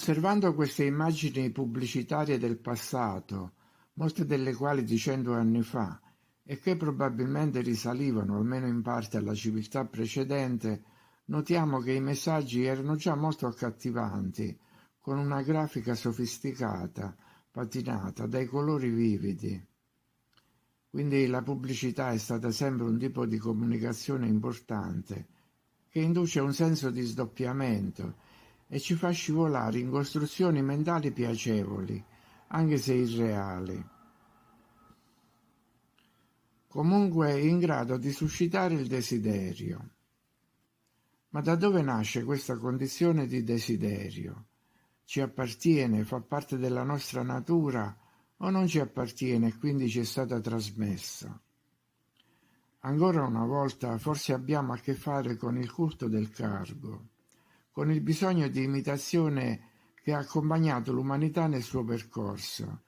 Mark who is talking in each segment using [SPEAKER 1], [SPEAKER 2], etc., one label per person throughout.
[SPEAKER 1] Osservando queste immagini pubblicitarie del passato, molte delle quali di cento anni fa, e che probabilmente risalivano almeno in parte alla civiltà precedente, notiamo che i messaggi erano già molto accattivanti, con una grafica sofisticata, patinata, dai colori vividi. Quindi la pubblicità è stata sempre un tipo di comunicazione importante, che induce un senso di sdoppiamento e ci fa scivolare in costruzioni mentali piacevoli, anche se irreali. Comunque in grado di suscitare il desiderio. Ma da dove nasce questa condizione di desiderio? Ci appartiene, fa parte della nostra natura o non ci appartiene e quindi ci è stata trasmessa? Ancora una volta forse abbiamo a che fare con il culto del cargo con il bisogno di imitazione che ha accompagnato l'umanità nel suo percorso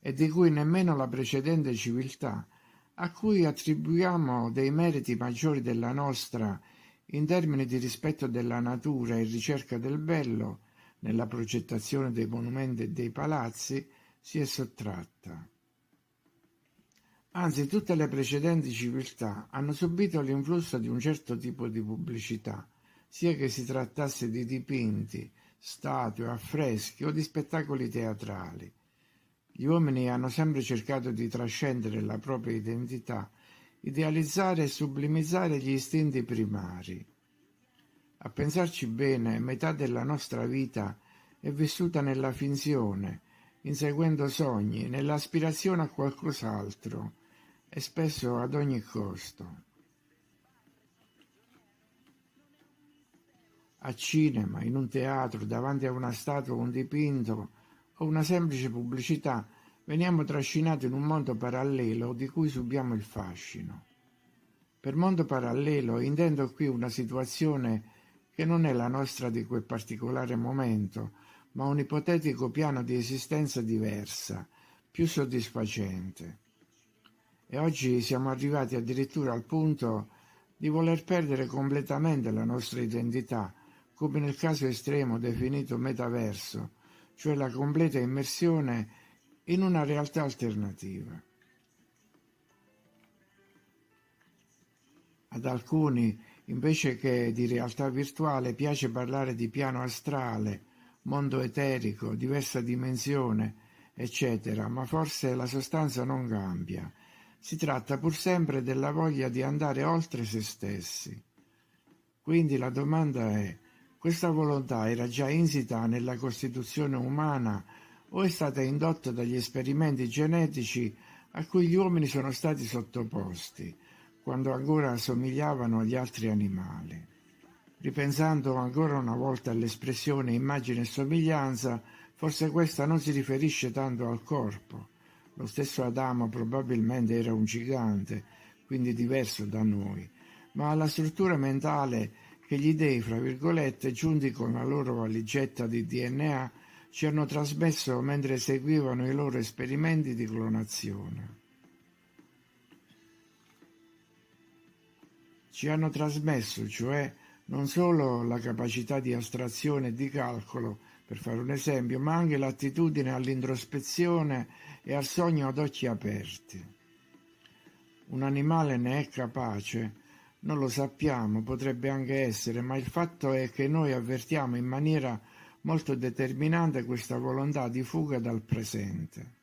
[SPEAKER 1] e di cui nemmeno la precedente civiltà, a cui attribuiamo dei meriti maggiori della nostra in termini di rispetto della natura e ricerca del bello, nella progettazione dei monumenti e dei palazzi, si è sottratta. Anzi, tutte le precedenti civiltà hanno subito l'influsso di un certo tipo di pubblicità, sia che si trattasse di dipinti, statue, affreschi o di spettacoli teatrali. Gli uomini hanno sempre cercato di trascendere la propria identità, idealizzare e sublimizzare gli istinti primari. A pensarci bene, metà della nostra vita è vissuta nella finzione, inseguendo sogni, nell'aspirazione a qualcos'altro e spesso ad ogni costo. A cinema, in un teatro, davanti a una statua un dipinto o una semplice pubblicità, veniamo trascinati in un mondo parallelo di cui subiamo il fascino. Per mondo parallelo intendo qui una situazione che non è la nostra di quel particolare momento, ma un ipotetico piano di esistenza diversa, più soddisfacente. E oggi siamo arrivati addirittura al punto di voler perdere completamente la nostra identità, come nel caso estremo definito metaverso, cioè la completa immersione in una realtà alternativa. Ad alcuni, invece che di realtà virtuale, piace parlare di piano astrale, mondo eterico, diversa dimensione, eccetera, ma forse la sostanza non cambia. Si tratta pur sempre della voglia di andare oltre se stessi. Quindi la domanda è questa volontà era già insita nella costituzione umana o è stata indotta dagli esperimenti genetici a cui gli uomini sono stati sottoposti, quando ancora somigliavano agli altri animali. Ripensando ancora una volta all'espressione immagine e somiglianza, forse questa non si riferisce tanto al corpo. Lo stesso Adamo probabilmente era un gigante, quindi diverso da noi, ma alla struttura mentale che gli dei, fra virgolette, giunti con la loro valigetta di DNA, ci hanno trasmesso mentre eseguivano i loro esperimenti di clonazione. Ci hanno trasmesso, cioè, non solo la capacità di astrazione e di calcolo, per fare un esempio, ma anche l'attitudine all'introspezione e al sogno ad occhi aperti. Un animale ne è capace non lo sappiamo, potrebbe anche essere, ma il fatto è che noi avvertiamo in maniera molto determinante questa volontà di fuga dal presente.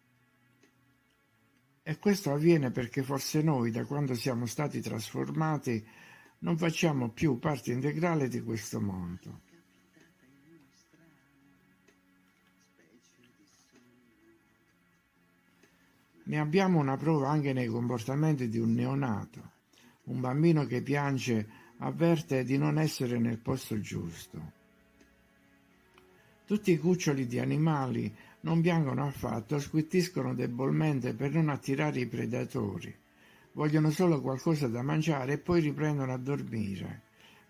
[SPEAKER 1] E questo avviene perché forse noi, da quando siamo stati trasformati, non facciamo più parte integrale di questo mondo. Ne abbiamo una prova anche nei comportamenti di un neonato. Un bambino che piange avverte di non essere nel posto giusto. Tutti i cuccioli di animali non piangono affatto, squittiscono debolmente per non attirare i predatori. Vogliono solo qualcosa da mangiare e poi riprendono a dormire,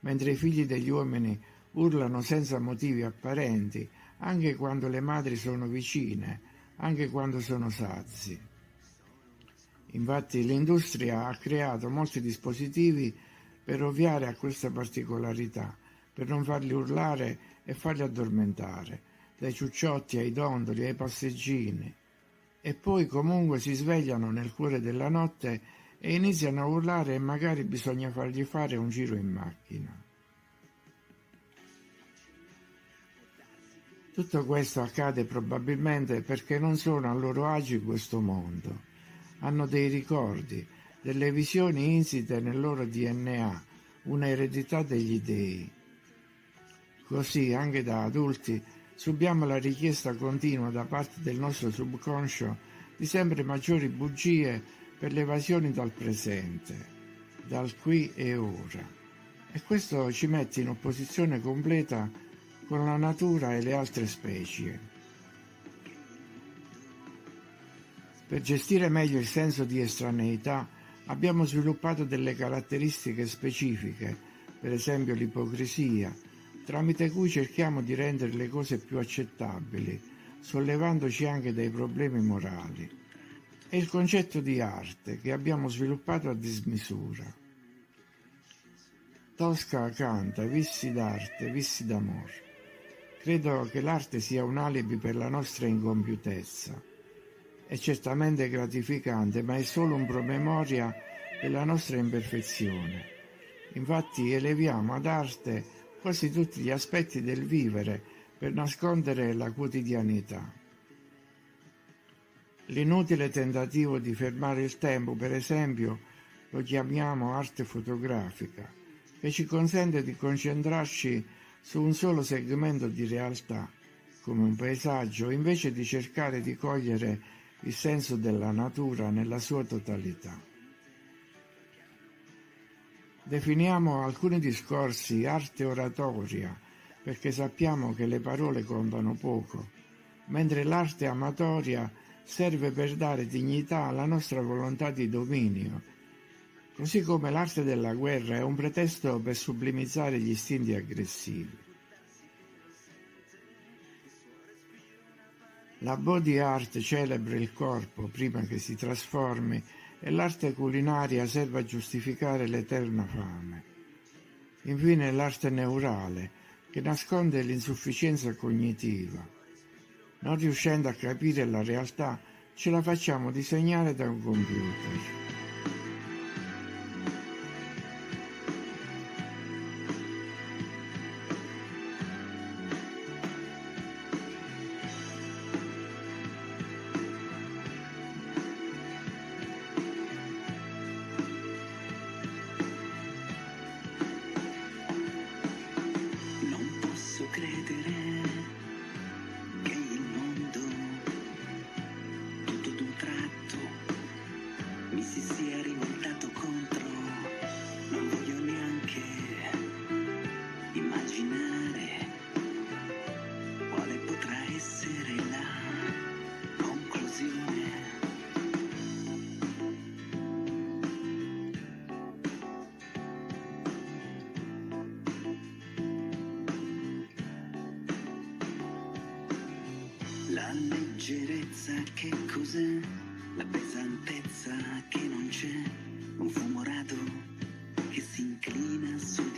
[SPEAKER 1] mentre i figli degli uomini urlano senza motivi apparenti, anche quando le madri sono vicine, anche quando sono sazi. Infatti l'industria ha creato molti dispositivi per ovviare a questa particolarità, per non farli urlare e farli addormentare, dai ciucciotti ai dondoli ai passeggini, e poi comunque si svegliano nel cuore della notte e iniziano a urlare e magari bisogna fargli fare un giro in macchina. Tutto questo accade probabilmente perché non sono a loro agi in questo mondo. Hanno dei ricordi, delle visioni insite nel loro DNA, una eredità degli dei. Così, anche da adulti, subiamo la richiesta continua da parte del nostro subconscio di sempre maggiori bugie per le evasioni dal presente, dal qui e ora. E questo ci mette in opposizione completa con la natura e le altre specie. Per gestire meglio il senso di estraneità abbiamo sviluppato delle caratteristiche specifiche, per esempio l'ipocrisia, tramite cui cerchiamo di rendere le cose più accettabili, sollevandoci anche dai problemi morali. È il concetto di arte che abbiamo sviluppato a dismisura. Tosca canta Vissi d'arte, vissi d'amore. Credo che l'arte sia un alibi per la nostra incompiutezza. È certamente gratificante, ma è solo un promemoria della nostra imperfezione. Infatti eleviamo ad arte quasi tutti gli aspetti del vivere per nascondere la quotidianità. L'inutile tentativo di fermare il tempo, per esempio, lo chiamiamo arte fotografica, che ci consente di concentrarci su un solo segmento di realtà, come un paesaggio, invece di cercare di cogliere il senso della natura nella sua totalità. Definiamo alcuni discorsi arte oratoria perché sappiamo che le parole contano poco, mentre l'arte amatoria serve per dare dignità alla nostra volontà di dominio, così come l'arte della guerra è un pretesto per sublimizzare gli istinti aggressivi. La body art celebra il corpo prima che si trasformi e l'arte culinaria serve a giustificare l'eterna fame. Infine l'arte neurale, che nasconde l'insufficienza cognitiva. Non riuscendo a capire la realtà, ce la facciamo disegnare da un computer.
[SPEAKER 2] Leggerezza che cos'è? La pesantezza che non c'è, un fumo rado che si inclina sul